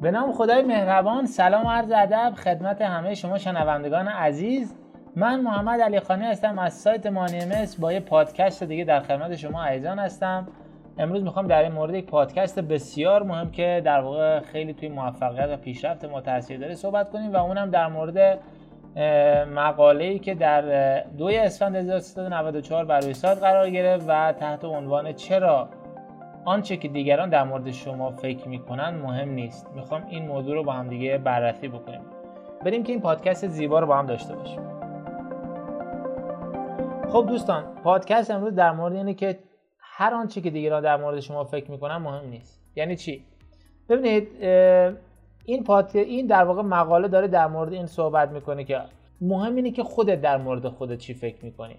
به نام خدای مهربان سلام عرض ادب خدمت همه شما شنوندگان عزیز. من محمد علی خانی هستم از سایت مانیمس با یه پادکست دیگه در خدمت شما عزیزان هستم. امروز می‌خوام در این مورد یک پادکست بسیار مهم که در واقع خیلی توی موفقیت و پیشرفت ما تاثیر داره صحبت کنیم و اونم در مورد مقاله ای که در دوی اسفند 1394 بر روی سایت قرار گرفت و تحت عنوان چرا آنچه که دیگران در مورد شما فکر می‌کنن مهم نیست. می‌خوام این موضوع رو با هم دیگه بررسی بکنیم. بریم که این پادکست زیبا رو با هم داشته باشیم. خب دوستان پادکست امروز در مورد اینه که هر آنچه که دیگران در مورد شما فکر می‌کنن مهم نیست. یعنی چی؟ ببینید این پاد... این در واقع مقاله داره در مورد این صحبت می‌کنه که مهم اینه که خودت در مورد خودت چی فکر می‌کنی.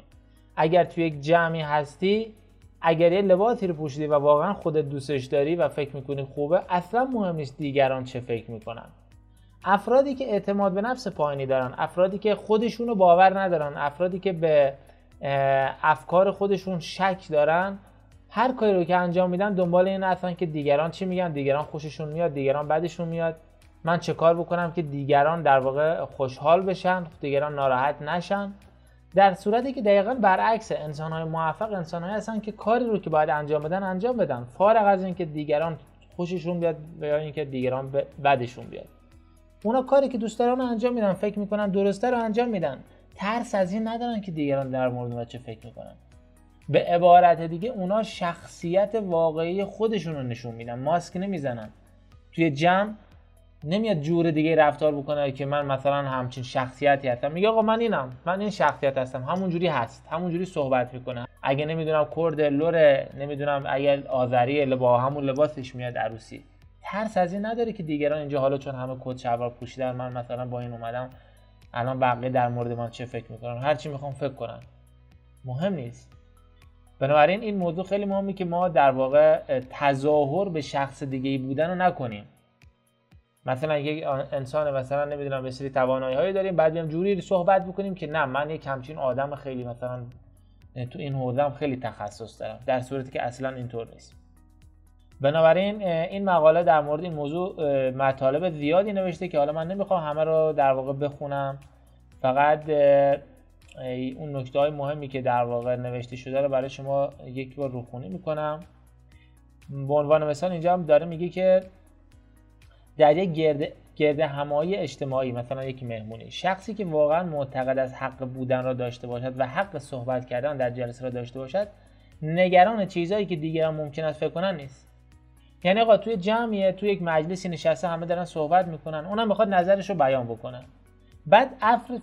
اگر توی یک جمعی هستی اگر یه لباسی رو پوشیدی و واقعا خودت دوستش داری و فکر می‌کنی خوبه اصلا مهم نیست دیگران چه فکر می‌کنن. افرادی که اعتماد به نفس پایینی دارن افرادی که خودشونو باور ندارن افرادی که به افکار خودشون شک دارن هر کاری رو که انجام میدن دنبال این هستن که دیگران چی میگن؟ دیگران خوششون میاد دیگران بدشون میاد. من چه کار بکنم که دیگران در واقع خوشحال بشن دیگران ناراحت نشن؟ در صورتی که دقیقا برعکس انسان های موفق انسان های هستن که کاری رو که باید انجام بدن انجام بدن. فارغ از اینکه دیگران خوششون بیاد یا اینکه دیگران بدشون بیاد. اونا کاری که دوست دارن انجام میدن فکر می‌کنن درسته رو انجام میدن. ترس از این ندارن که دیگران در مورد چه فکر می‌کنن. به عبارت دیگه اونا شخصیت واقعی خودشون رو نشون میدن. ماسک نمی‌زنن. توی جمع نمیاد جور دیگه رفتار بکنه که من مثلا همچین شخصیتی هستم. میگه آقا من اینم. من این شخصیت هستم. همونجوری هست. همونجوری صحبت می‌کنه. اگه نمی‌دونم کرد لوره نمی‌دونم اگر آذری با همون لباسش میاد عروسی. ترس از این نداره که دیگران اینجا حالا چون همه کت شلوار پوشیدن من مثلا با این اومدم. الان بقیه در مورد من چه فکر می‌کنن؟ هر چی می‌خوام فکر کنن. مهم نیست. بنابراین این موضوع خیلی مهمه که ما در واقع تظاهر به شخص دیگه بودن رو نکنیم. مثلا یک انسان مثلا نمی‌دونم به سری توانایی هایی داریم بعد بیام جوری صحبت بکنیم که نه من یک همچین آدم خیلی مثلا تو این حوزه خیلی تخصص دارم در صورتی که اصلا اینطور نیست. بنابراین این مقاله در مورد این موضوع مطالب زیادی نوشته که حالا من نمی‌خوام همه رو در واقع بخونم. فقط اون نکته های مهمی که در واقع نوشته شده رو برای شما یک بار روخونی می‌کنم. به عنوان مثال اینجا هم داره میگه که در یک گرد, گرد همایی اجتماعی مثلا یک مهمونی. شخصی که واقعا معتقد از حق بودن را داشته باشد و حق صحبت کردن در جلسه را داشته باشد نگران چیزهایی که دیگران ممکن است فکر کنن نیست. یعنی آقا توی جمعیه توی یک مجلسی نشسته همه دارن صحبت می‌کنن اونم می‌خواد نظرش رو بیان بکنه. بعد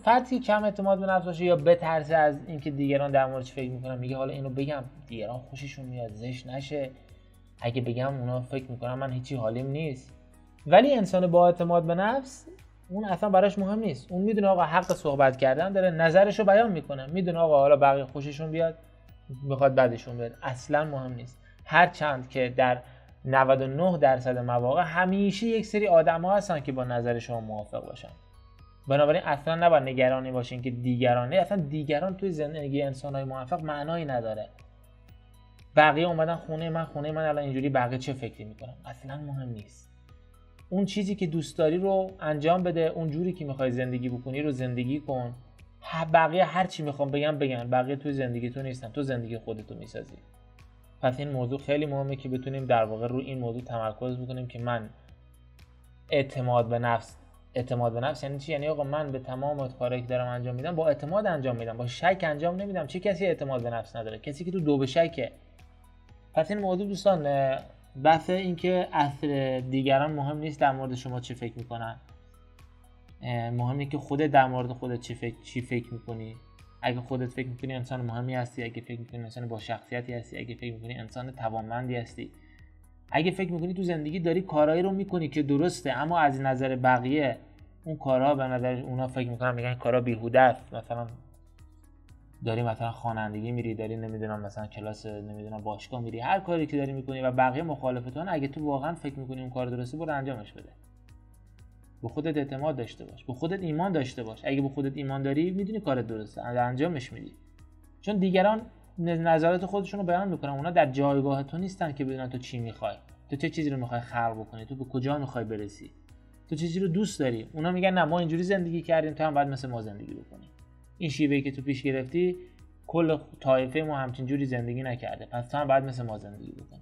فردی کم اعتماد به نفس باشه یا بترسه از اینکه دیگران در موردش فکر می‌کنن. میگه حالا اینو بگم دیگران خوششون میاد زش نشه. اگه بگم اونا فکر می‌کنن من هیچی حالیم نیست. ولی انسان با اعتماد به نفس اون اصلا براش مهم نیست. اون می‌دونه آقا حق صحبت کردن داره نظرشو بیان می‌کنه. می‌دونه آقا حالا بقیه خوششون بیاد می‌خواد بعدشون بیاد اصلا مهم نیست. هر چند که در 99 درصد مواقع همیشه یک سری آدم ها هستن که با نظر شما موافق باشن. بنابراین اصلا نباید نگرانی باشین که دیگران اصلا دیگران توی زندگی انسان های موفق معنایی نداره. بقیه اومدن خونه من خونه من الان اینجوری بقیه چه فکری می‌کنن؟ اصلا مهم نیست. اون چیزی که دوست داری رو انجام بده اون جوری که می‌خوای زندگی بکنی رو زندگی کن. بقیه هر چی می‌خوام بگم بگن. بقیه توی زندگی تو نیستن. تو زندگی خودتو می‌سازی. پس این موضوع خیلی مهمه که بتونیم در واقع رو این موضوع تمرکز بکنیم که من اعتماد به نفس اعتماد به نفس یعنی چی؟ یعنی آقا من به تمام کارهایی که دارم انجام میدم با اعتماد انجام میدم. با شک انجام نمیدم. چه کسی اعتماد به نفس نداره؟ کسی که تو دو به شکه. پس این موضوع دوستان بحث اینکه اثر دیگران مهم نیست در مورد شما چه فکر می‌کنن. مهمه که خودت در مورد خودت چی فکر چی فکر می‌کنی. اگه خودت فکر می‌کنی انسان مهمی هستی اگه فکر می‌کنی انسان با شخصیتی هستی اگه فکر می‌کنی انسان توانمندی هستی. اگه فکر می‌کنی تو زندگی داری کارهایی رو می‌کنی که درسته اما از نظر بقیه اون کارها به نظر اونا فکر می‌کنن میگن کارا بیهوده است. مثلا داری مثلا خوانندگی میری داری نمی‌دونم مثلا کلاس نمی‌دونم باشگاه میری هر کاری که داری می‌کنی و بقیه مخالفتان اگه تو واقعا فکر می‌کنی اون کار درسته برو انجامش بده. به خودت اعتماد داشته باش به خودت ایمان داشته باش. اگه به خودت ایمان داری می‌دونی کار درسته انجامش میدی. چون دیگران نظرات خودشون رو بیان می‌کنن اونا در جایگاه تو نیستن که بدونن تو چی می‌خوای. تو چه چیزی رو می‌خوای خلق بکنی؟ تو به کجا می‌خوای برسی؟ تو چیزی رو دوست داری؟ اونا میگن نه ما اینجوری زندگی کردیم تو هم باید مثل ما زندگی بکنی. این شیوهی که تو پیش گرفتی کل طایفه ما همچین جوری زندگی نکرده. پس تو هم باید مثل ما زندگی بکنی.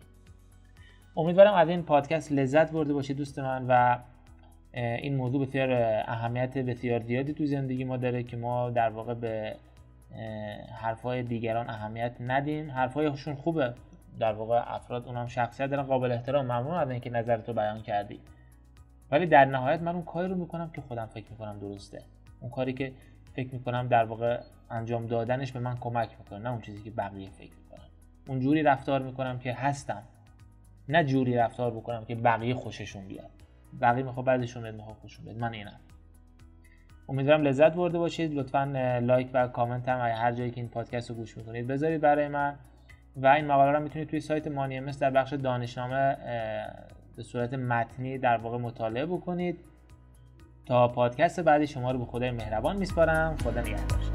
امیدوارم از این پادکست لذت برده باشید دوست من و این موضوع بسیار اهمیت بسیار زیادی تو زندگی ما داره که ما در واقع به حرفای دیگران اهمیت ندیم. حرفایشون خوبه. در واقع افراد اونم شخصیت دارن قابل احترام. ممنون از اینکه نظرتو بیان کردی. ولی در نهایت من اون کاری رو می‌کنم که خودم فکر می‌کنم درسته. اون کاری که فکر می‌کنم در واقع انجام دادنش به من کمک می‌کنه نه اون چیزی که بقیه فکر می‌کنم اون جوری رفتار می‌کنم که هستم. نه جوری رفتار بکنم که بقیه خوششون بیاد. بقیه می‌خواد بعدشون بیاد می‌خواد خوششون بیاد. من اینم. امیدوارم لذت برده باشید. لطفا لایک و کامنت هم هر جایی که این پادکست رو گوش می‌کنید بذارید برای من. و این مقاله رو می‌تونید توی سایت مانی در بخش دانشنامه به صورت متنی در واقع مطالعه بکنید. تا پادکست بعدی شما رو به خدای مهربان میسپارم. خدا نگهدار.